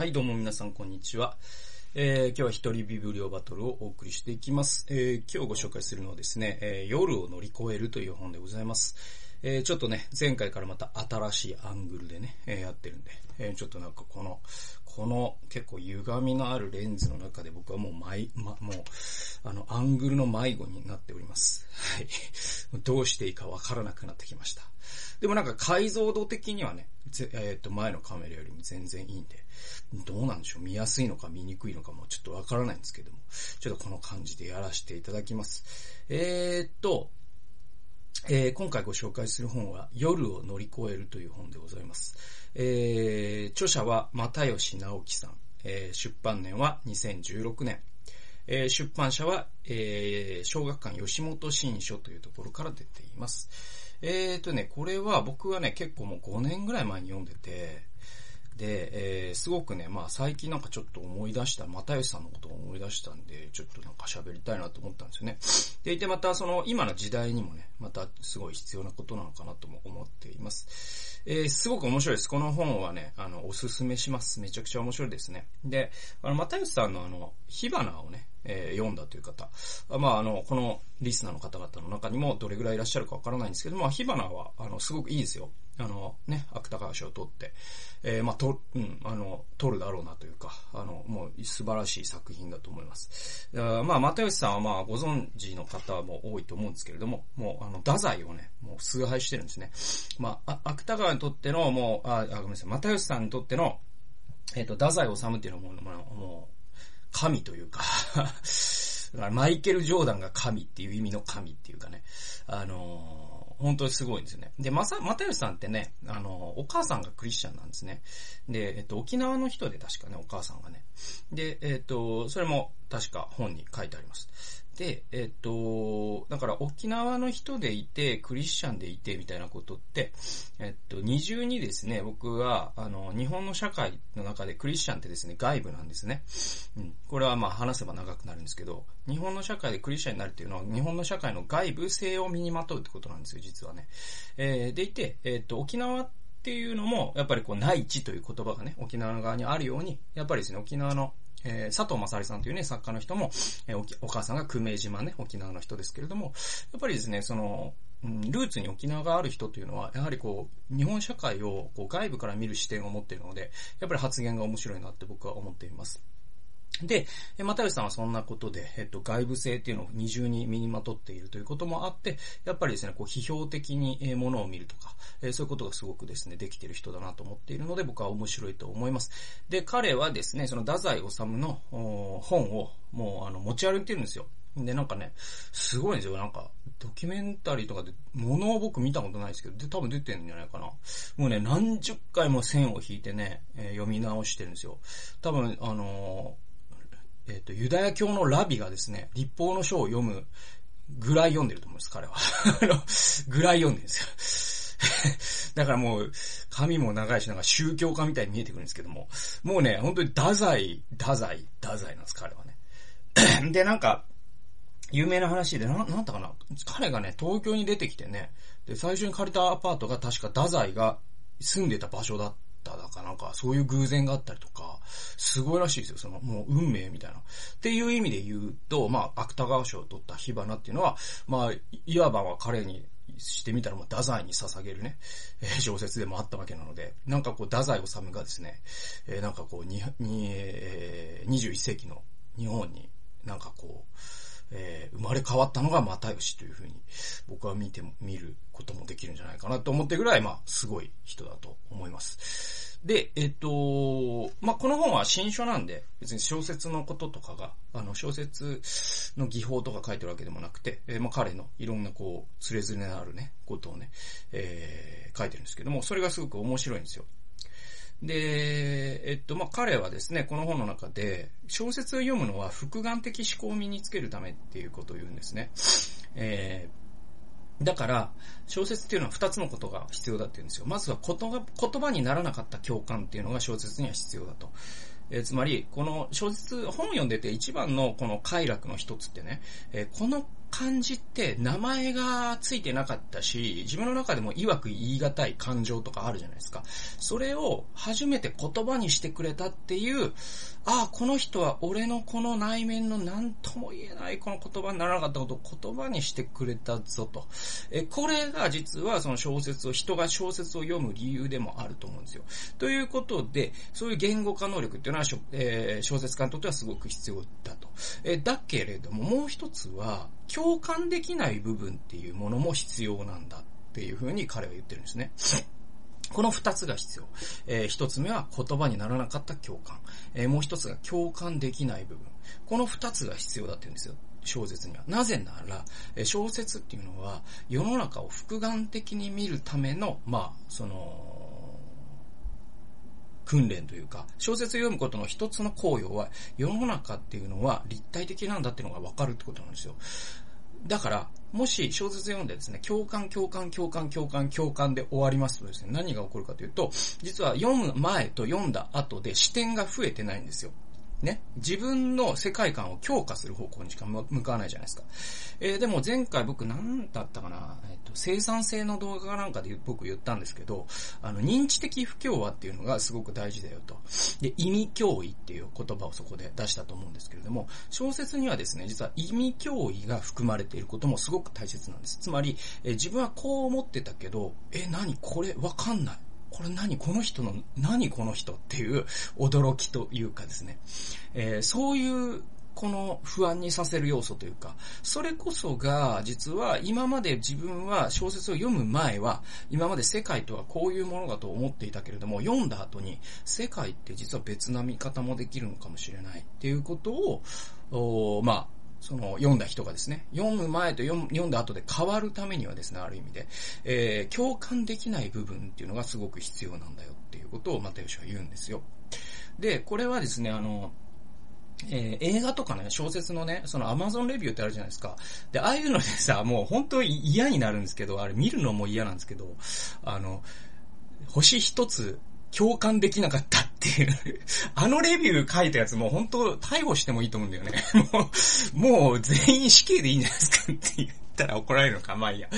はい、どうも皆さん、こんにちは。えー、今日は一人ビブリオバトルをお送りしていきます。えー、今日ご紹介するのはですね、えー、夜を乗り越えるという本でございます。えー、ちょっとね、前回からまた新しいアングルでね、えー、やってるんで、えー、ちょっとなんかこの、この結構歪みのあるレンズの中で僕はもう迷、ま、もう、あの、アングルの迷子になっております。はい。どうしていいかわからなくなってきました。でもなんか解像度的にはね、えっ、と、前のカメラよりも全然いいんで、どうなんでしょう見やすいのか見にくいのかもちょっとわからないんですけども、ちょっとこの感じでやらせていただきます。えー、っと、えー、今回ご紹介する本は、夜を乗り越えるという本でございます。えー、著者は又吉直樹さん、えー、出版年は2016年、えー、出版社は、えー、小学館吉本新書というところから出ています。えーとね、これは僕はね、結構もう5年ぐらい前に読んでて、で、えー、すごくね、まあ最近なんかちょっと思い出した、又吉さんのことを思い出したんで、ちょっとなんか喋りたいなと思ったんですよね。でいてまたその今の時代にもね、またすごい必要なことなのかなとも思っています。えー、すごく面白いです。この本はね、あの、おすすめします。めちゃくちゃ面白いですね。で、あの、又吉さんのあの、火花をね、えー、読んだという方。まあ、あの、このリスナーの方々の中にもどれぐらいいらっしゃるかわからないんですけども、火花は、あの、すごくいいですよ。あの、ね、芥川賞を取って、えー、まあ、と、うん、あの、取るだろうなというか、あの、もう素晴らしい作品だと思います。まあ、又吉さんはまあ、ご存知の方も多いと思うんですけれども、もう、あの、太宰をね、もう崇拝してるんですね。まあ、芥川にとっての、もう、あ、あごめんなさい、又吉さんにとっての、えっ、ー、と、太宰治っていうのはもう、もう、神というか マイケル・ジョーダンが神っていう意味の神っていうかね、あのー、本当にすごいんですよね。で、まさ、またよしさんってね、あのー、お母さんがクリスチャンなんですね。で、えっと、沖縄の人で確かね、お母さんがね。で、えっと、それも確か本に書いてあります。で、えっと、だから沖縄の人でいて、クリスチャンでいて、みたいなことって、えっと、二重にですね、僕は、あの、日本の社会の中でクリスチャンってですね、外部なんですね。うん。これはまあ話せば長くなるんですけど、日本の社会でクリスチャンになるっていうのは、日本の社会の外部性を身にまとうってことなんですよ、実はね。えー、でいて、えっと、沖縄っていうのも、やっぱりこう、内地という言葉がね、沖縄の側にあるように、やっぱりですね、沖縄のえー、佐藤正里さんというね、作家の人も、えー、おお母さんが久米島ね、沖縄の人ですけれども、やっぱりですね、その、うん、ルーツに沖縄がある人というのは、やはりこう、日本社会をこう外部から見る視点を持っているので、やっぱり発言が面白いなって僕は思っています。で、又吉さんはそんなことで、えっと、外部性っていうのを二重に身にまとっているということもあって、やっぱりですね、こう、批評的にものを見るとか、そういうことがすごくですね、できてる人だなと思っているので、僕は面白いと思います。で、彼はですね、その、太宰治の本を、もう、あの、持ち歩いてるんですよ。で、なんかね、すごいんですよ。なんか、ドキュメンタリーとかで、ものを僕見たことないですけど、で、多分出てるんじゃないかな。もうね、何十回も線を引いてね、えー、読み直してるんですよ。多分、あのーえっ、と、ユダヤ教のラビがですね、立法の書を読むぐらい読んでると思います、彼は。あのぐらい読んでるんですよ。だからもう、髪も長いし、なんか宗教家みたいに見えてくるんですけども、もうね、本当に太宰、太宰、太宰なんです、彼はね。で、なんか、有名な話で、な、なんだかな彼がね、東京に出てきてね、で、最初に借りたアパートが確か太宰が住んでた場所だっただかなんか、そういう偶然があったりとか、すごいらしいですよ。その、もう運命みたいな。っていう意味で言うと、まあ、芥川賞を取った火花っていうのは、まあ、いわばは彼にしてみたらもう太宰に捧げるね、えー、小説でもあったわけなので、なんかこう、太宰治がですね、えー、なんかこう、に、に、えー、21世紀の日本に、なんかこう、えー、生まれ変わったのが又吉というふうに僕は見ても、見ることもできるんじゃないかなと思ってぐらい、まあ、すごい人だと思います。で、えっ、と、まあ、この本は新書なんで、別に小説のこととかが、あの、小説の技法とか書いてるわけでもなくて、えー、まあ、彼のいろんなこう、つれづれのあるね、ことをね、えー、書いてるんですけども、それがすごく面白いんですよ。で、えっと、まあ、彼はですね、この本の中で、小説を読むのは複眼的思考を身につけるためっていうことを言うんですね。えー、だから、小説っていうのは二つのことが必要だって言うんですよ。まずは言葉、言葉にならなかった共感っていうのが小説には必要だと。え、つまり、この小説、本を読んでて一番のこの快楽の一つってね、えー、この漢字って名前がついてなかったし、自分の中でも曰く言い難い感情とかあるじゃないですか。それを初めて言葉にしてくれたっていう、ああ、この人は俺のこの内面の何とも言えないこの言葉にならなかったことを言葉にしてくれたぞと。え、これが実はその小説を、人が小説を読む理由でもあると思うんですよ。ということで、そういう言語化能力っていうのは、えー、小説家にとってはすごく必要だと。えだけれども、もう一つは、共感できない部分っていうものも必要なんだっていうふうに彼は言ってるんですね。この二つが必要。えー、一つ目は言葉にならなかった共感。えー、もう一つが共感できない部分。この二つが必要だって言うんですよ。小説には。なぜなら、え小説っていうのは世の中を複眼的に見るための、まあ、その、訓練というか、小説を読むことの一つの効用は、世の中っていうのは立体的なんだっていうのがわかるってことなんですよ。だから、もし小説読んでですね、共感、共感、共感、共感、共感で終わりますとですね、何が起こるかというと、実は読む前と読んだ後で視点が増えてないんですよ。ね、自分の世界観を強化する方向にしか向かわないじゃないですか。えー、でも前回僕何だったかな、えっ、と、生産性の動画なんかで僕言ったんですけど、あの、認知的不協和っていうのがすごく大事だよと。で、意味脅威っていう言葉をそこで出したと思うんですけれども、小説にはですね、実は意味脅威が含まれていることもすごく大切なんです。つまり、え、自分はこう思ってたけど、え、何？これ？わかんない。これ何？この人の、何？この人っていう驚きというかですね。えー、そういうこの不安にさせる要素というか、それこそが、実は今まで自分は小説を読む前は、今まで世界とはこういうものだと思っていたけれども、読んだ後に、世界って実は別な見方もできるのかもしれないっていうことを、まあ、その、読んだ人がですね、読む前と読んだ後で変わるためにはですね、ある意味で、えー、共感できない部分っていうのがすごく必要なんだよっていうことを、又吉は言うんですよ。で、これはですね、あの、えー、映画とかね、小説のね、そのアマゾンレビューってあるじゃないですか。で、ああいうのでさ、もう本当に嫌になるんですけど、あれ見るのも嫌なんですけど、あの、星一つ共感できなかったっていう あのレビュー書いたやつも本当逮捕してもいいと思うんだよね。もう、もう全員死刑でいいんじゃないですかっていうったら怒られるのか。まあいいや。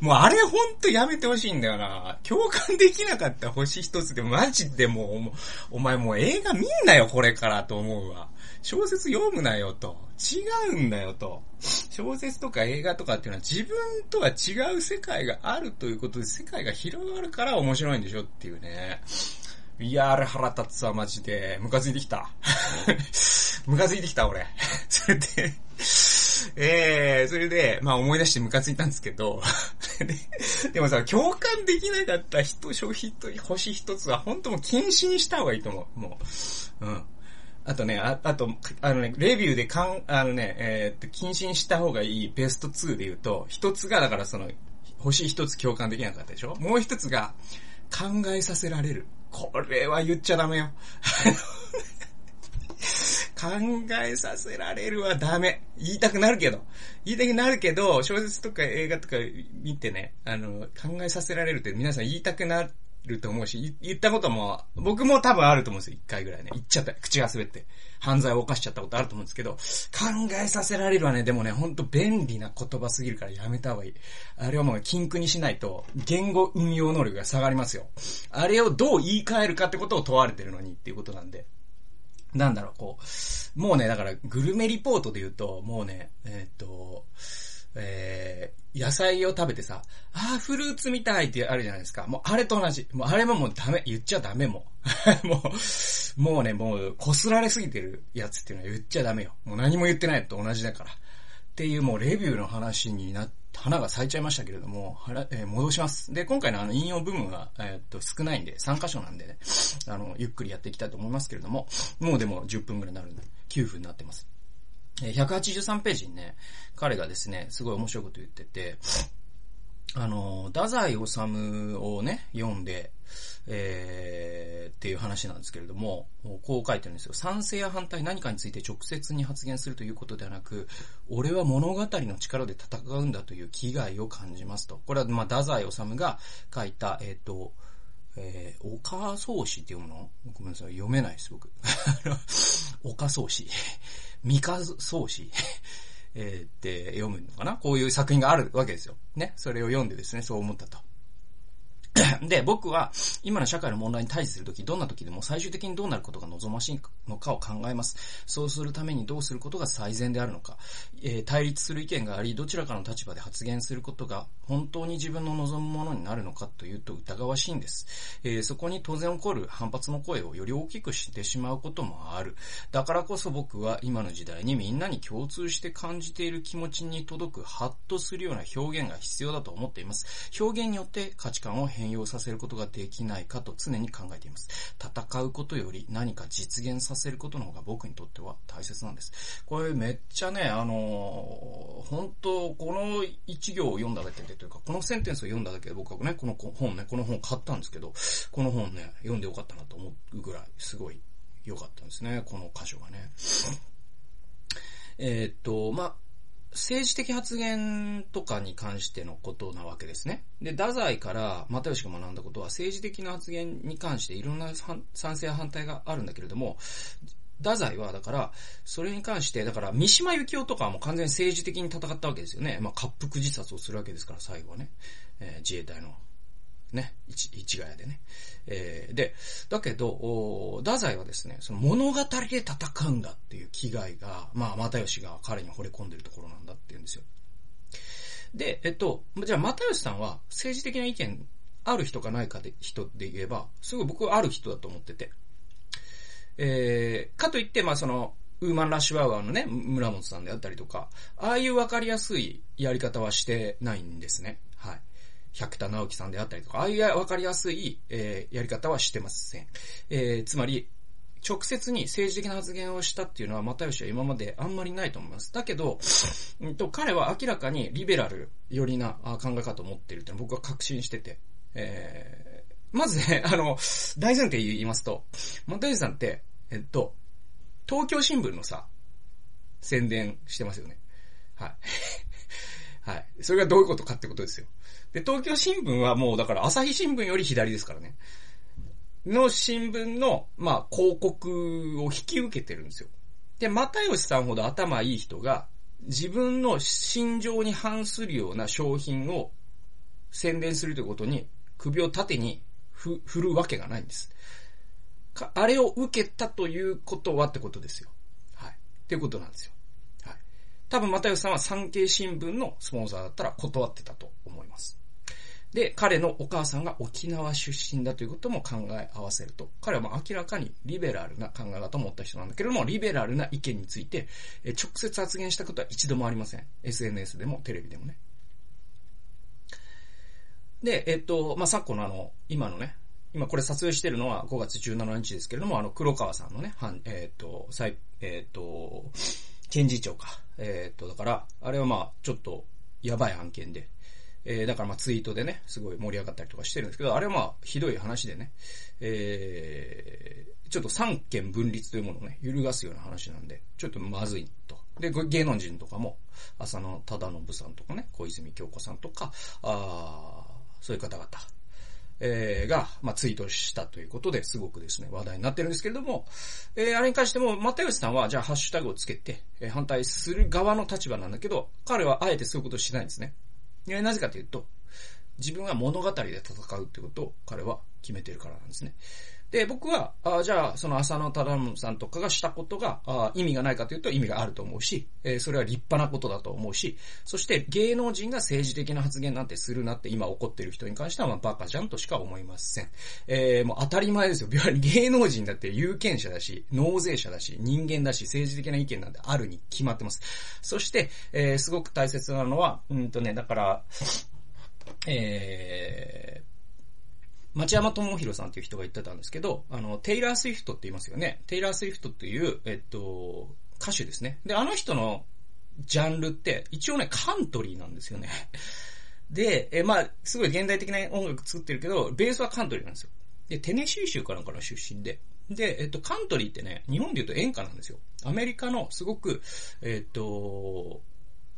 もうあれほんとやめてほしいんだよな。共感できなかった星一つでマジでもう、お前もう映画見んなよこれからと思うわ。小説読むなよと。違うんだよと。小説とか映画とかっていうのは自分とは違う世界があるということで世界が広がるから面白いんでしょっていうね。いや、あれ腹立つわ、マジで。ムカついてきた。ムカついてきた、俺。それで、えー、それで、まあ思い出してムカついたんですけど、でもさ、共感できなかった人、消費と星一つは本当もう禁止にした方がいいと思う。もう。うん。あとね、ああと、あのね、レビューでかん、あのね、えー、っと、禁止にした方がいいベスト2で言うと、一つが、だからその、星一つ共感できなかったでしょ？もう一つが、考えさせられる。これは言っちゃダメよ。考えさせられるはダメ。言いたくなるけど。言いたくなるけど、小説とか映画とか見てね、あの、考えさせられるって皆さん言いたくなると思うし、言ったことも、僕も多分あると思うんですよ。一回ぐらいね。言っちゃった。口が滑って。犯罪を犯しちゃったことあると思うんですけど、考えさせられるはね、でもね、ほんと便利な言葉すぎるからやめた方がいい。あれはもう禁句にしないと、言語運用能力が下がりますよ。あれをどう言い換えるかってことを問われてるのにっていうことなんで。なんだろう、こう。もうね、だから、グルメリポートで言うと、もうね、え、っと、えー、野菜を食べてさ、ああ、フルーツみたいってあるじゃないですか。もうあれと同じ。もうあれももうダメ。言っちゃダメもう。もう、もうね、もう、こすられすぎてるやつっていうのは言っちゃダメよ。もう何も言ってないと同じだから。っていうもうレビューの話になって、花が咲いちゃいましたけれども、えー、戻します。で、今回のあの引用部分は、えー、っと、少ないんで、3箇所なんでね、あの、ゆっくりやっていきたいと思いますけれども、もうでも10分くらいになるんで、9分になってます。183ページにね、彼がですね、すごい面白いこと言ってて、あの、太宰治をね、読んで、えー、っていう話なんですけれども、こう書いてるんですよ。賛成や反対何かについて直接に発言するということではなく、俺は物語の力で戦うんだという気概を感じますと。これは、まあ、太宰治が書いた、えっ、ー、と、えー、岡宗氏って読むの？ごめんなさい、読めないです、僕。岡宗氏。三日宗氏。えー、って読むのかなこういう作品があるわけですよ。ね。それを読んでですね、そう思ったと。で、僕は今の社会の問題に対峙するとき、どんなときでも最終的にどうなることが望ましいのかを考えます。そうするためにどうすることが最善であるのか、えー、対立する意見があり、どちらかの立場で発言することが本当に自分の望むものになるのかというと疑わしいんです。えー、そこに当然起こる反発の声をより大きくしてしまうこともある。だからこそ僕は今の時代にみんなに共通して感じている気持ちに届くハッとするような表現が必要だと思っています。表現によって価値観を変容させることができないかと常に考えています。戦うことより何か実現させることの方が僕にとっては大切なんです。これめっちゃね、あのー、本当この一行を読んだだけでというか、このセンテンスを読んだだけで僕はね、この本ね、この本買ったんですけど、この本ね、読んでよかったなと思うぐらい、すごい良かったんですね、この箇所がね。えー、っと、まあ、政治的発言とかに関してのことなわけですね。で、太宰から又吉が学んだことは政治的な発言に関していろんな賛成や反対があるんだけれども、太宰は、だから、それに関して、だから、三島由紀夫とかはもう完全に政治的に戦ったわけですよね。まあ、滑腹自殺をするわけですから、最後はね。えー、自衛隊の、ね、市、市ヶ谷でね。えー、で、だけど、太宰はですね、その物語で戦うんだっていう気概が、まあ、又吉が彼に惚れ込んでるところなんだって言うんですよ。で、えっと、じゃあ、又吉さんは政治的な意見ある人かないかで、人で言えば、すごい僕はある人だと思ってて。えー、かといって、まあその、ウーマンラッシュアワーのね、村本さんであったりとか、ああいうわかりやすいやり方はしてないんですね。はい。百田直樹さんであったりとか、ああいうわかりやすい、えー、やり方はしてません。えー、つまり、直接に政治的な発言をしたっていうのは、又吉は今まであんまりないと思います。だけど、うんと、彼は明らかにリベラル寄りな考え方を持っているっていうのは僕は確信してて、えー、まずね、あの、大前提言いますと、又吉さんって、えっと、東京新聞のさ、宣伝してますよね。はい。はい。それがどういうことかってことですよ。で、東京新聞はもうだから朝日新聞より左ですからね。の新聞の、まあ、広告を引き受けてるんですよ。で、又吉さんほど頭いい人が、自分の心情に反するような商品を宣伝するということに、首を縦に振るわけがないんです。あれを受けたということはってことですよ。はい。ってことなんですよ。多分、又吉さんは産経新聞のスポンサーだったら断ってたと思います。で、彼のお母さんが沖縄出身だということも考え合わせると、彼はもう明らかにリベラルな考え方を持った人なんだけれども、リベラルな意見について、え直接発言したことは一度もありません。SNS でもテレビでもね。で、えっと、まあ、昨今のあの、今のね、今これ撮影してるのは5月17日ですけれども、あの、黒川さんのね、はん、えっ、と、最、えっ、と、検事長か。えっ、と、だから、あれはまあ、ちょっと、やばい案件で、えー、だからまあツイートでね、すごい盛り上がったりとかしてるんですけど、あれはまあ、ひどい話でね、えー、ちょっと三権分立というものをね、揺るがすような話なんで、ちょっとまずいと。で、芸能人とかも、浅野忠信さんとかね、小泉京子さんとか、あそういう方々、えー、が、まあ、ツイートしたということですごくですね、話題になってるんですけれども、えー、あれに関しても、又吉さんは、じゃあハッシュタグをつけて、えー、反対する側の立場なんだけど、彼はあえてそういうことをしないんですね。なぜかというと、自分は物語で戦うってことを彼は決めてるからなんですね。で、僕は、あじゃあ、その浅野忠信さんとかがしたことがあ意味がないかというと意味があると思うし、えー、それは立派なことだと思うし、そして芸能人が政治的な発言なんてするなって今怒ってる人に関しては、まあ、バカじゃんとしか思いません。えー、もう当たり前ですよ。芸能人だって有権者だし、納税者だし、人間だし、政治的な意見なんてあるに決まってます。そして、えー、すごく大切なのは、うんとね、だから、えー、町山智博さんっていう人が言ってたんですけど、あの、テイラー・スウィフトって言いますよね。テイラー・スウィフトっていう、えっと、歌手ですね。で、あの人のジャンルって、一応ね、カントリーなんですよね。で、え、まあ、すごい現代的な音楽作ってるけど、ベースはカントリーなんですよ。で、テネシー州かなんかの出身で。で、えっと、カントリーってね、日本で言うと演歌なんですよ。アメリカのすごく、えっと、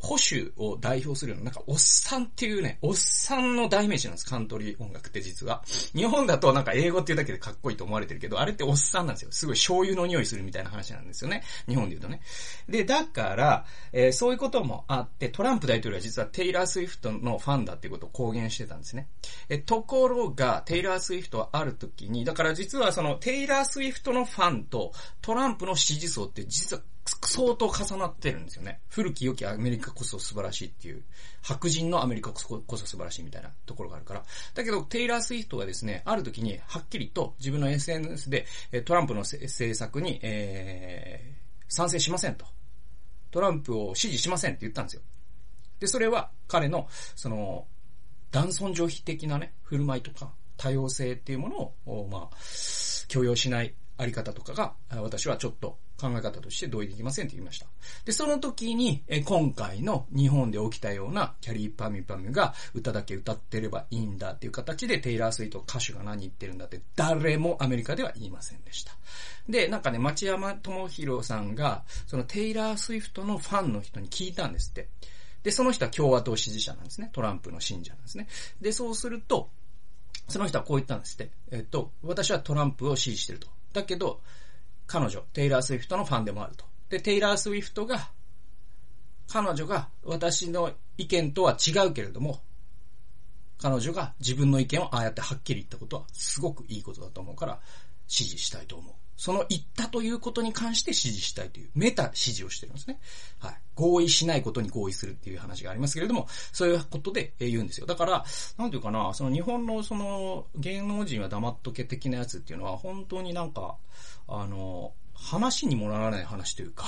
保守を代表するような、なんかおっさんっていうね、おっさんの代名詞なんです、カントリー音楽って実は。日本だとなんか英語っていうだけでかっこいいと思われてるけど、あれっておっさんなんですよ。すごい醤油の匂いするみたいな話なんですよね。日本で言うとね。で、だから、えー、そういうこともあって、トランプ大統領は実はテイラー・スウィフトのファンだっていうことを公言してたんですね。えところが、テイラー・スウィフトはある時に、だから実はそのテイラー・スウィフトのファンとトランプの支持層って実は相当重なってるんですよね。古き良きアメリカこそ素晴らしいっていう、白人のアメリカこそ素晴らしいみたいなところがあるから。だけど、テイラー・スウィフトがですね、ある時にはっきりと自分の SNS でトランプの政策に、えー、賛成しませんと。トランプを支持しませんって言ったんですよ。で、それは彼の、その、男尊女卑的なね、振る舞いとか、多様性っていうものを、まあ、許容しないあり方とかが、私はちょっと考え方として同意できませんって言いました。で、その時に、え今回の日本で起きたようなキャリーパミパミが歌だけ歌ってればいいんだっていう形でテイラー・スイート歌手が何言ってるんだって誰もアメリカでは言いませんでした。で、なんかね、町山智博さんが、そのテイラー・スウィフトのファンの人に聞いたんですって。で、その人は共和党支持者なんですね。トランプの信者なんですね。で、そうすると、その人はこう言ったんですって。えっと、私はトランプを支持してると。だけど、彼女、テイラー・スウィフトのファンでもあると。で、テイラー・スウィフトが、彼女が私の意見とは違うけれども、彼女が自分の意見をああやってはっきり言ったことはすごくいいことだと思うから支持したいと思う。その言ったということに関して指示したいという、メタ指示をしてるんですね。はい。合意しないことに合意するっていう話がありますけれども、そういうことで言うんですよ。だから、なんていうかな、その日本のその芸能人は黙っとけ的なやつっていうのは本当になんか、あの、話にもならない話というか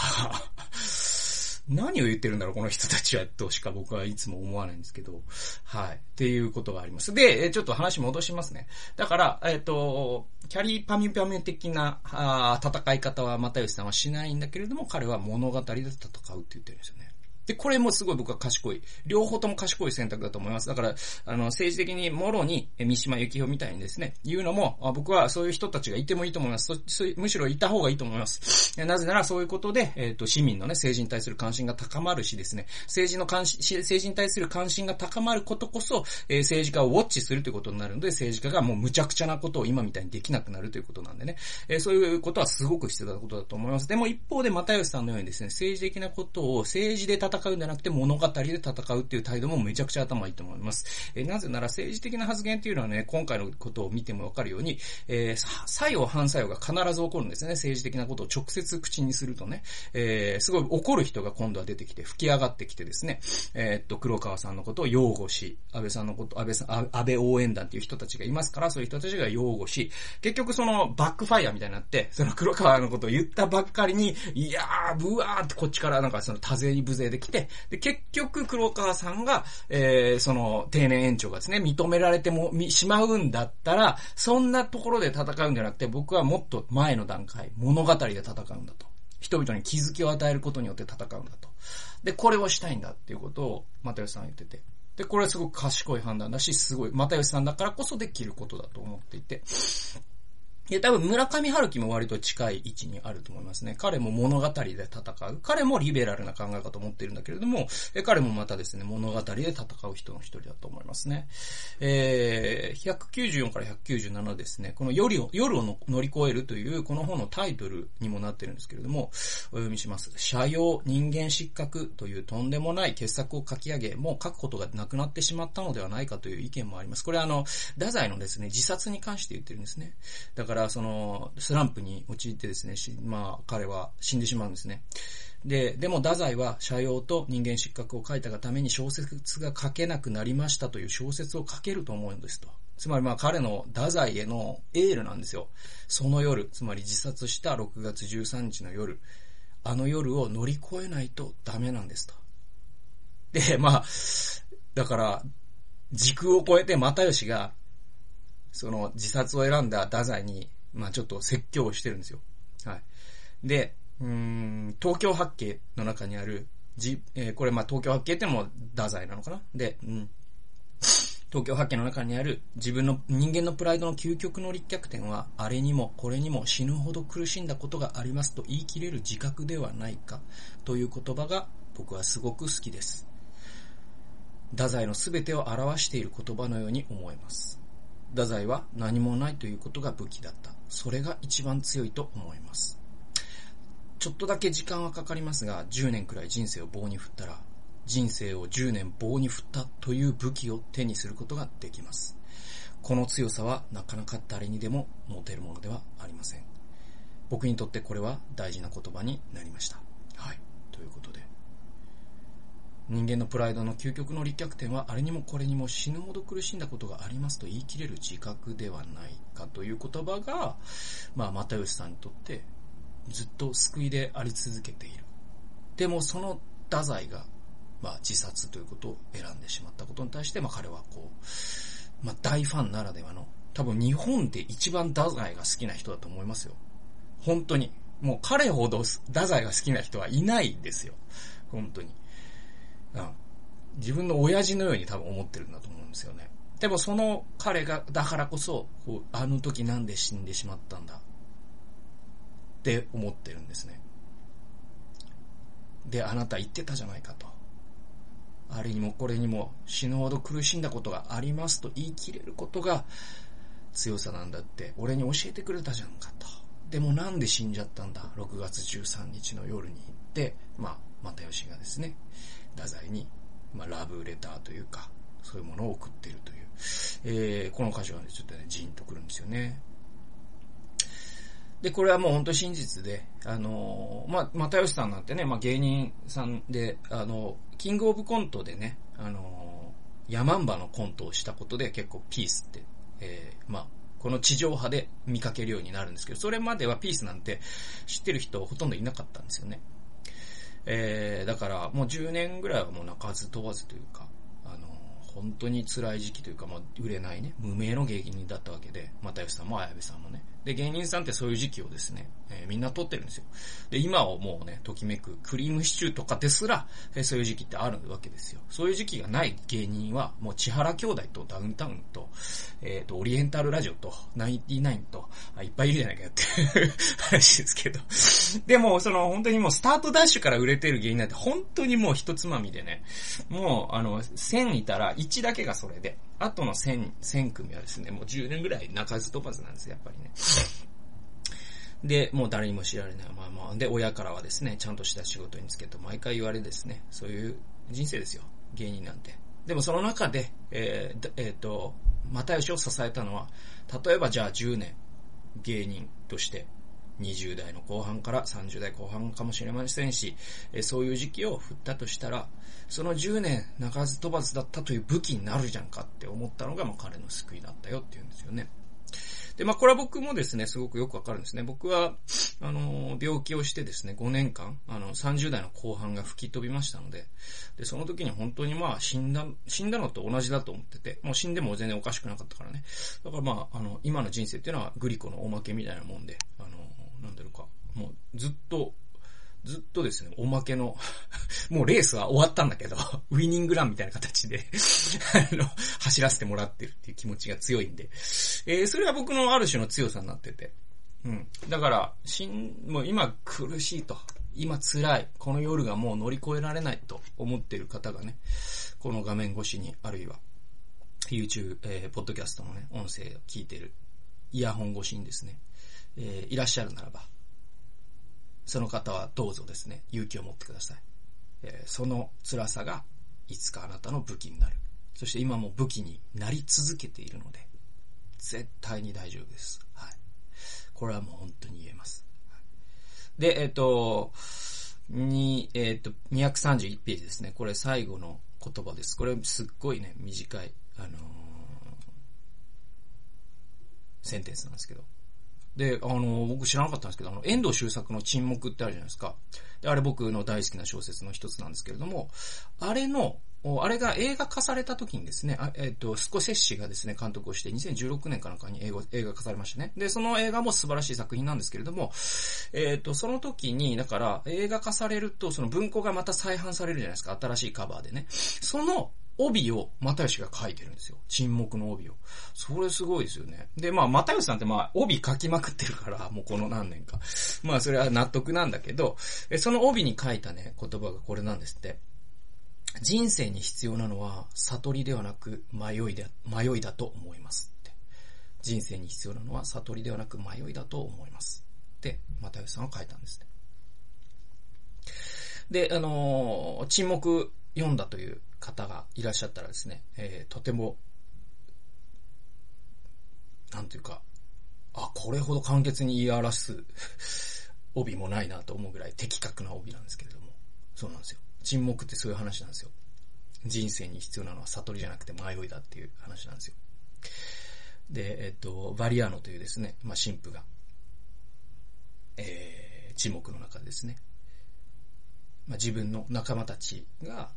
何を言ってるんだろう、この人たちは、としか僕はいつも思わないんですけど、はい。っていうことがあります。で、ちょっと話戻しますね。だから、えっ、と、キャリーパミュパミュ的なあ戦い方は又吉さんはしないんだけれども、彼は物語で戦うって言ってるんですよね。で、これもすごい僕は賢い。両方とも賢い選択だと思います。だから、あの、政治的にもろに、三島由紀夫みたいにですね、言うのも、僕はそういう人たちがいてもいいと思います。そむしろいた方がいいと思います。なぜならそういうことで、えっ、ー、と、市民のね、政治に対する関心が高まるしですね、政治の関心、政治に対する関心が高まることこそ、えー、政治家をウォッチするということになるので、政治家がもう無茶苦茶なことを今みたいにできなくなるということなんでね、えー、そういうことはすごく必要なことだと思います。でも一方で、又吉さんのようにですね、政治的なことを政治で戦うんじゃなくて物語で戦うっていう態度もめちゃくちゃ頭いいと思います。えなぜなら政治的な発言っていうのはね、今回のことを見てもわかるように、えー、作用反作用が必ず起こるんですね。政治的なことを直接口にするとね、えー、すごい怒る人が今度は出てきて、吹き上がってきてですね、えー、っと、黒川さんのことを擁護し、安倍さんのこと、安倍さん、安倍応援団っていう人たちがいますから、そういう人たちが擁護し、結局そのバックファイアみたいになって、その黒川のことを言ったばっかりに、いやー、ブワーってこっちからなんかその多勢に無勢で来て、で、結局黒川さんが、えー、その定年延長がですね、認められても、しまうんだったら、そんなところで戦うんじゃなくて、僕はもっと前の段階、物語で戦うんだと。人々に気づきを与えることによって戦うんだと。で、これをしたいんだっていうことを、又吉さんは言ってて。で、これはすごく賢い判断だし、すごい、又吉さんだからこそできることだと思っていて。いや、多分村上春樹も割と近い位置にあると思いますね。彼も物語で戦う。彼もリベラルな考え方を持っているんだけれども、え彼もまたですね、物語で戦う人の一人だと思いますね。えー、194から197ですね、この夜を、夜を乗り越えるという、この本のタイトルにもなってるんですけれども、お読みします。社用人間失格というとんでもない傑作を書き上げ、もう書くことがなくなってしまったのではないかという意見もあります。これあの、太宰のですね、自殺に関して言ってるんですね。だからから、その、スランプに陥ってですね、まあ、彼は死んでしまうんですね。で、でも太宰は、社用と人間失格を書いたがために小説が書けなくなりましたという小説を書けると思うんですと。つまりまあ彼の太宰へのエールなんですよ。その夜、つまり自殺した6月13日の夜、あの夜を乗り越えないとダメなんですと。で、まあ、だから、時空を超えて又吉がその自殺を選んだ太宰に、まあちょっと説教をしてるんですよ。はい。で、うん、東京八景の中にある、じ、えー、これまあ東京八景ってのも太宰なのかな？で、うん。東京八景の中にある自分の人間のプライドの究極の立脚点は、あれにもこれにも死ぬほど苦しんだことがありますと言い切れる自覚ではないかという言葉が僕はすごく好きです。太宰の全てを表している言葉のように思えます。太宰は何もないということが武器だった。それが一番強いと思います。ちょっとだけ時間はかかりますが、10年くらい人生を棒に振ったら、人生を10年棒に振ったという武器を手にすることができます。この強さはなかなか誰にでも持てるものではありません。僕にとってこれは大事な言葉になりました。はい。人間のプライドの究極の立脚点はあれにもこれにも死ぬほど苦しんだことがありますと言い切れる自覚ではないかという言葉が、まあ、又吉さんにとってずっと救いであり続けている。でもその太宰が、まあ、自殺ということを選んでしまったことに対して、まあ、彼はこう、まあ、大ファンならではの、多分日本で一番太宰が好きな人だと思いますよ。本当に。もう彼ほど太宰が好きな人はいないですよ。本当に。うん。自分の親父のように多分思ってるんだと思うんですよね。でもその彼が、だからこそ、こあの時なんで死んでしまったんだ。って思ってるんですね。で、あなた言ってたじゃないかと。あれにもこれにも死ぬほど苦しんだことがありますと言い切れることが強さなんだって俺に教えてくれたじゃんかと。でもなんで死んじゃったんだ ?6 月13日の夜に行って、まあ、又吉がですね、太宰に、まあ、ラブレターというか、そういうものを送ってるという。えー、この歌詞はね、ちょっとね、ジーンとくるんですよね。で、これはもう本当真実で、あのー、まあ、又吉さんなんてね、まあ、芸人さんで、あの、キングオブコントでね、あのー、ヤマンバのコントをしたことで結構ピースって、えー、まあ、この地上波で見かけるようになるんですけど、それまではピースなんて知ってる人ほとんどいなかったんですよね。えー、だからもう10年ぐらいはもう泣かず飛ばずというか、あの、本当に辛い時期というか、まあ、売れないね、無名の芸人だったわけで、又吉さんも綾部さんもね。で、芸人さんってそういう時期をですね、えー、みんな撮ってるんですよ。で、今をもうね、ときめくクリームシチューとかですら、えー、そういう時期ってあるわけですよ。そういう時期がない芸人は、もう千原兄弟とダウンタウンと、えっ、ー、と、オリエンタルラジオと、ナインティナインと、あ、いっぱいいるじゃないかって 話ですけど。でも、その、本当にもうスタートダッシュから売れてる芸人なんて、本当にもう一つまみでね、もう、あの、1000いたら1だけがそれで、あとの1000、1000組はですね、もう10年ぐらい泣かず飛ばずなんですよ、やっぱりね。で、もう誰にも知られない。まあまあ、で、親からはですね、ちゃんとした仕事につけと毎回言われですね、そういう人生ですよ。芸人なんて。でもその中で、えー、えっ、ー、と、又吉を支えたのは、例えばじゃあ10年、芸人として20代の後半から30代後半かもしれませんし、えそういう時期を振ったとしたら、その10年泣かず飛ばずだったという武器になるじゃんかって思ったのが、まあ、彼の救いだったよっていうんですよね。で、まあ、これは僕もですね、すごくよくわかるんですね。僕は、あの、病気をしてですね、5年間、あの、30代の後半が吹き飛びましたので、で、その時に本当にまあ、死んだ、死んだのと同じだと思ってて、もう死んでも全然おかしくなかったからね。だからまあ、あの、今の人生っていうのはグリコのおまけみたいなもんで、あの、なんだろうか、もうずっと、ずっとですね、おまけの もうレースは終わったんだけど、ウィニングランみたいな形で あの、走らせてもらってるっていう気持ちが強いんで、えー、それは僕のある種の強さになってて、うん。だから、しん、もう今苦しいと、今辛い、この夜がもう乗り越えられないと思ってる方がね、この画面越しに、あるいは、YouTube、えー、ポッドキャストのね、音声を聞いてる、イヤホン越しにですね、えー、いらっしゃるならば、その方はどうぞですね、勇気を持ってください。えー、その辛さが、いつかあなたの武器になる。そして今も武器になり続けているので、絶対に大丈夫です。はい。これはもう本当に言えます。で、えっ、ー、と、に、えっ、ー、と、231ページですね。これ最後の言葉です。これすっごいね、短い、あのー、センテンスなんですけど。で、あの、僕知らなかったんですけど、あの、遠藤周作の沈黙ってあるじゃないですか。で、あれ僕の大好きな小説の一つなんですけれども、あれの、あれが映画化された時にですね、えっ、ー、と、スコセッシがですね、監督をして2016年かなんかに映画映画化されましたね。で、その映画も素晴らしい作品なんですけれども、えっ、ー、と、その時に、だから映画化されると、その文庫がまた再販されるじゃないですか、新しいカバーでね。その帯を又吉が書いてるんですよ。沈黙の帯を。それすごいですよね。で、まあ、又吉さんってまあ、帯書きまくってるから、もうこの何年か。まあ、それは納得なんだけど、その帯に書いたね、言葉がこれなんですって。人生に必要なのは、悟りではなく、迷いで、迷いだと思いますって。人生に必要なのは、悟りではなく、迷いだと思います。って、又吉さんは書いたんですね。で、あのー、沈黙読んだという方がいらっしゃったらですね、えー、とても、なんていうか、あ、これほど簡潔に言い表す 帯もないなと思うぐらい的確な帯なんですけれども、そうなんですよ。沈黙ってそういう話なんですよ。人生に必要なのは悟りじゃなくて迷いだっていう話なんですよ。で、えっと、バリアーノというですね、まあ、神父が、えー、沈黙の中でですね、まあ、自分の仲間たちが、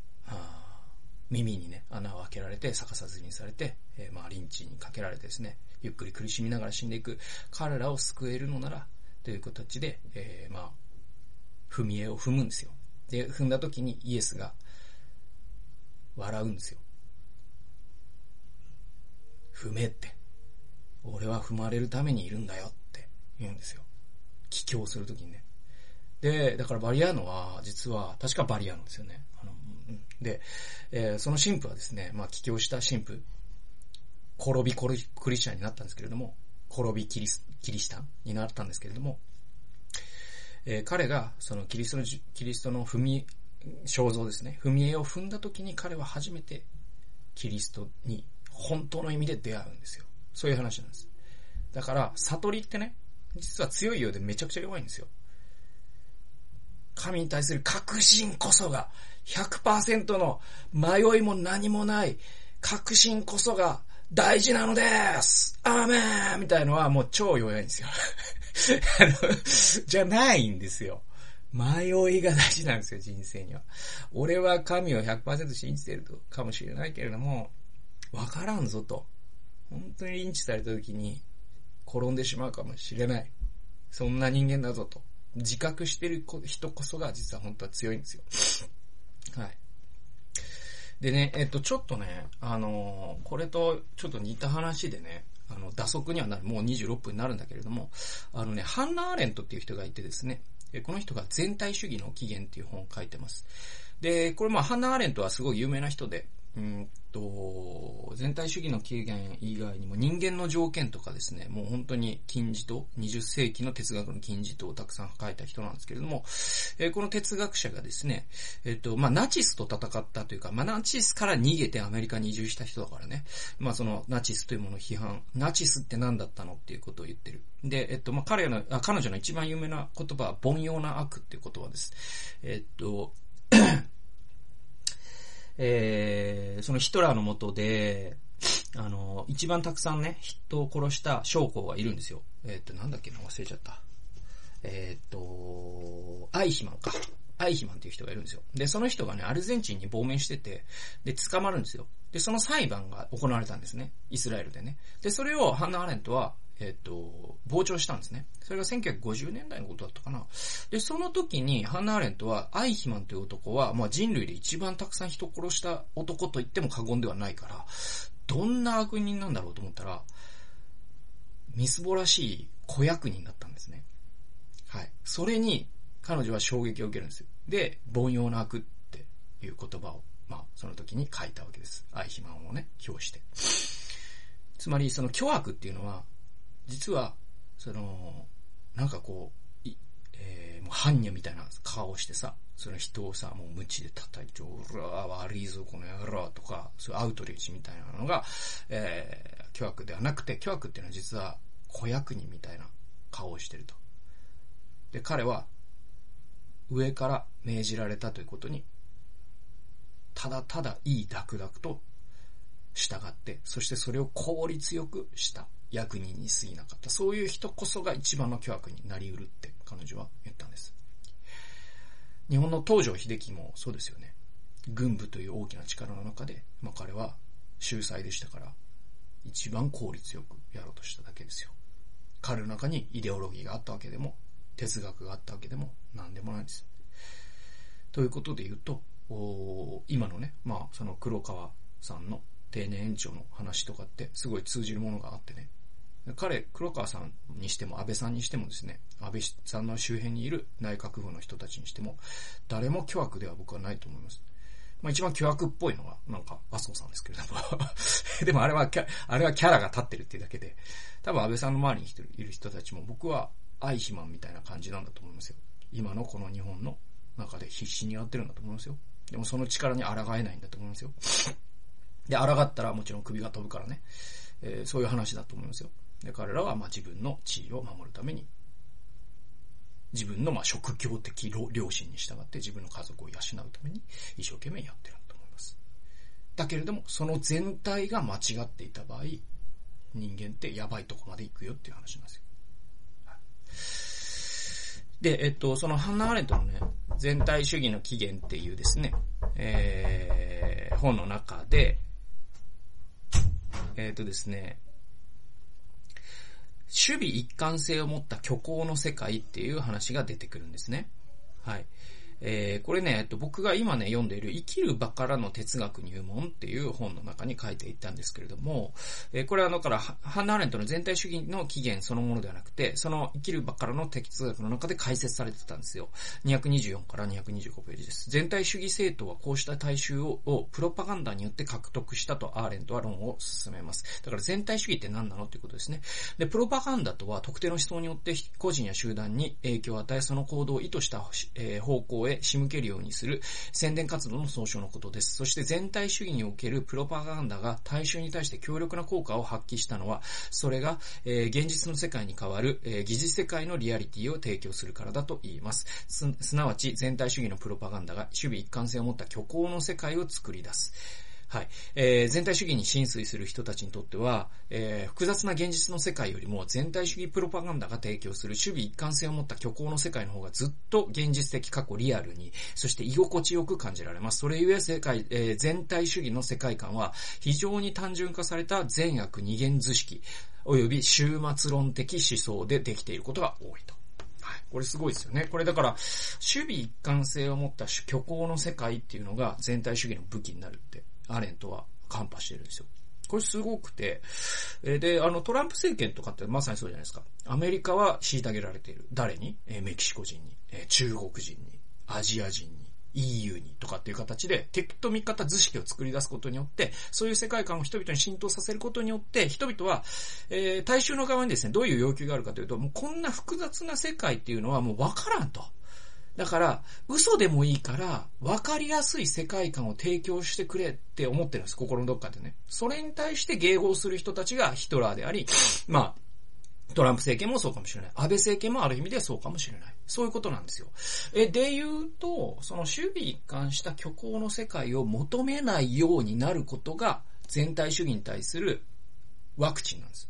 耳にね、穴を開けられて逆さずにされて、えー、まあ、リンチにかけられてですね、ゆっくり苦しみながら死んでいく彼らを救えるのなら、という形で、えー、まあ、踏み絵を踏むんですよ。で、踏んだ時にイエスが、笑うんですよ。踏めって。俺は踏まれるためにいるんだよって言うんですよ。帰郷するときにね。で、だからバリアーノは、実は、確かバリアーノですよね。あの、で、えー、その神父はですね、まあ、帰郷した神父、転びクリスチャンになったんですけれども、転びキリス、キリシタンになったんですけれども、えー、彼が、そのキリストの、キリストの踏み、肖像ですね、踏み絵を踏んだ時に彼は初めて、キリストに本当の意味で出会うんですよ。そういう話なんです。だから、悟りってね、実は強いようでめちゃくちゃ弱いんですよ。神に対する確信こそが、100%の迷いも何もない確信こそが大事なのですアーメンみたいのはもう超弱いんですよ。あの、じゃないんですよ。迷いが大事なんですよ、人生には。俺は神を100%信じてるかもしれないけれども、わからんぞと。本当にリンチされた時に転んでしまうかもしれない。そんな人間だぞと。自覚してる人こそが実は本当は強いんですよ。はい。でね、えっと、ちょっとね、あのー、これとちょっと似た話でね、あの、打足にはなる、もう26分になるんだけれども、あのね、ハンナ・アーレントっていう人がいてですね、この人が全体主義の起源っていう本を書いてます。で、これまあ、ハンナ・アーレントはすごい有名な人で、うんと、全体主義の起源以外にも人間の条件とかですね、もう本当に金字塔、20世紀の哲学の金字塔をたくさん書いた人なんですけれども、えー、この哲学者がですね、えっ、ー、と、まあ、ナチスと戦ったというか、まあ、ナチスから逃げてアメリカに移住した人だからね、まあ、そのナチスというものを批判、ナチスって何だったのっていうことを言ってる。で、えっと、まあ、彼の、あ彼女の一番有名な言葉は、凡庸な悪っていう言葉です。えっと、えー、そのヒトラーのもとで、あの、一番たくさんね、人を殺した将校がいるんですよ。えっ、ー、と、なんだっけな、忘れちゃった。えっ、ー、と、アイヒマンか。アイヒマンっていう人がいるんですよ。で、その人がね、アルゼンチンに亡命してて、で、捕まるんですよ。で、その裁判が行われたんですね。イスラエルでね。で、それをハンナ・アレントは、えっ、と、傍聴したんですね。それが1950年代のことだったかな。で、その時に、ハンナ・アレントは、アイヒマンという男は、まあ人類で一番たくさん人を殺した男と言っても過言ではないから、どんな悪人なんだろうと思ったら、みすぼらしい子役人だったんですね。はい。それに、彼女は衝撃を受けるんですよ。で、凡庸な悪っていう言葉を、まあ、その時に書いたわけです。アイヒマンをね、表して。つまり、その巨悪っていうのは、実は、その、なんかこう、えー、もう般若みたいな顔をしてさ、その人をさ、もう無知で叩いて、おら、悪いぞ、この野郎とか、そういうアウトレイジみたいなのが、えー、巨悪ではなくて、巨悪っていうのは実は、子役人みたいな顔をしてると。で、彼は、上から命じられたということに、ただただいいダクダクと従って、そしてそれを効率よくした。役人に過ぎなかった。そういう人こそが一番の巨悪になり得るって彼女は言ったんです。日本の東条秀樹もそうですよね。軍部という大きな力の中で、まあ彼は秀才でしたから、一番効率よくやろうとしただけですよ。彼の中にイデオロギーがあったわけでも、哲学があったわけでも、何でもないです。ということで言うと、今のね、まあその黒川さんの定年延長の話とかってすごい通じるものがあってね。彼、黒川さんにしても安倍さんにしてもですね、安倍さんの周辺にいる内閣府の人たちにしても、誰も巨悪では僕はないと思います。まあ一番巨悪っぽいのが、なんか、麻生さんですけれども でもあれは、あれはキャラが立ってるっていうだけで、多分安倍さんの周りにいる人たちも僕は愛肥満みたいな感じなんだと思いますよ。今のこの日本の中で必死にやってるんだと思いますよ。でもその力に抗えないんだと思いますよ。で、抗ったらもちろん首が飛ぶからね。えー、そういう話だと思いますよ。で、彼らはまあ自分の地位を守るために、自分のまあ職業的良心に従って自分の家族を養うために一生懸命やってると思います。だけれども、その全体が間違っていた場合、人間ってやばいとこまで行くよっていう話なんですよ。で、えっと、そのハンナ・アレントのね、全体主義の起源っていうですね、えー、本の中で、えっ、とですね、守備一貫性を持った虚構の世界っていう話が出てくるんですね。はい。えー、これね、えっと、僕が今ね、読んでいる生きる場からの哲学入門っていう本の中に書いていったんですけれども、えー、これはだから、ハンナ・アレントの全体主義の起源そのものではなくて、その生きる場からの哲学の中で解説されてたんですよ。224から225ページです。全体主義政党はこうした大衆ををプロパガンダによって獲得したとアーレントは論を進めます。だから全体主義って何なのっていうことですね。で、プロパガンダとは特定の思想によって個人や集団に影響を与え、その行動を意図した、えー、方向へへ仕向けるようにする宣伝活動の総称のことです。そして全体主義におけるプロパガンダが大衆に対して強力な効果を発揮したのは、それが、えー、現実の世界に変わる、えー、疑似世界のリアリティを提供するからだと言います。す、すなわち全体主義のプロパガンダが守備一貫性を持った虚構の世界を作り出す。はい。えー、全体主義に浸水する人たちにとっては、えー、複雑な現実の世界よりも全体主義プロパガンダが提供する守備一貫性を持った虚構の世界の方がずっと現実的過去リアルに、そして居心地よく感じられます。それゆえ世界、えー、全体主義の世界観は非常に単純化された善悪二元図式、及び終末論的思想でできていることが多いと。はいこれすごいですよね。これだから、守備一貫性を持った虚構の世界っていうのが全体主義の武器になるってアレントはカンパしてるんですよ。これすごくて、えで、あの、トランプ政権とかってまさにそうじゃないですか。アメリカは虐げられている。誰に？えメキシコ人に、え中国人に、アジア人に、EU にとかっていう形で、敵と味方図式を作り出すことによって、そういう世界観を人々に浸透させることによって、人々は、えー、大衆の側にですね、どういう要求があるかというと、もうこんな複雑な世界っていうのはもうわからんと。だから、嘘でもいいから、わかりやすい世界観を提供してくれって思ってるんです、心のどっかでね。それに対して迎合する人たちがヒトラーであり、まあ、トランプ政権もそうかもしれない。安倍政権もある意味でそうかもしれない。そういうことなんですよ。え、で言うと、その守備一貫した虚構の世界を求めないようになることが、全体主義に対するワクチンなんです。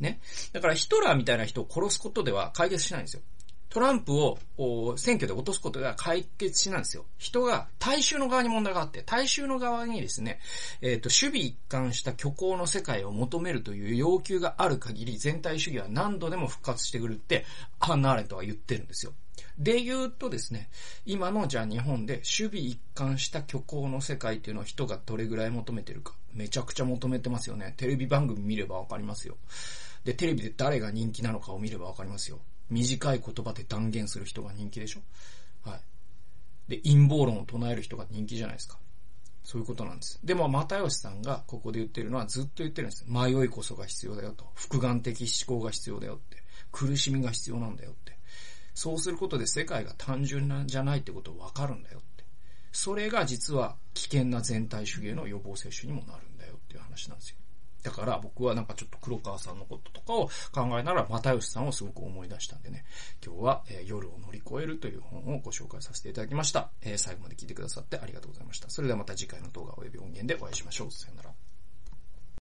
ね。だからヒトラーみたいな人を殺すことでは解決しないんですよ。トランプを選挙で落とすことが解決しなんですよ。人が大衆の側に問題があって、大衆の側にですね、えっ、ー、と、守備一貫した虚構の世界を求めるという要求がある限り、全体主義は何度でも復活してくるって、ハンナ・ーレントは言ってるんですよ。で言うとですね、今のじゃあ日本で守備一貫した虚構の世界っていうのを人がどれぐらい求めてるか。めちゃくちゃ求めてますよね。テレビ番組見ればわかりますよ。で、テレビで誰が人気なのかを見ればわかりますよ。短い言葉で断言する人が人気でしょ？はい。で、陰謀論を唱える人が人気じゃないですか。そういうことなんです。でも、又吉さんがここで言ってるのはずっと言ってるんです。迷いこそが必要だよと。複眼的思考が必要だよって。苦しみが必要なんだよって。そうすることで世界が単純なんじゃないってことをわかるんだよって。それが実は危険な全体主義への予防接種にもなるんだよっていう話なんですよ。だから僕はなんかちょっと黒川さんのこととかを考えながら、又吉さんをすごく思い出したんでね、今日は、え、夜を乗り越えるという本をご紹介させていただきました。え、最後まで聞いてくださってありがとうございました。それではまた次回の動画及び音源でお会いしましょう。さよなら。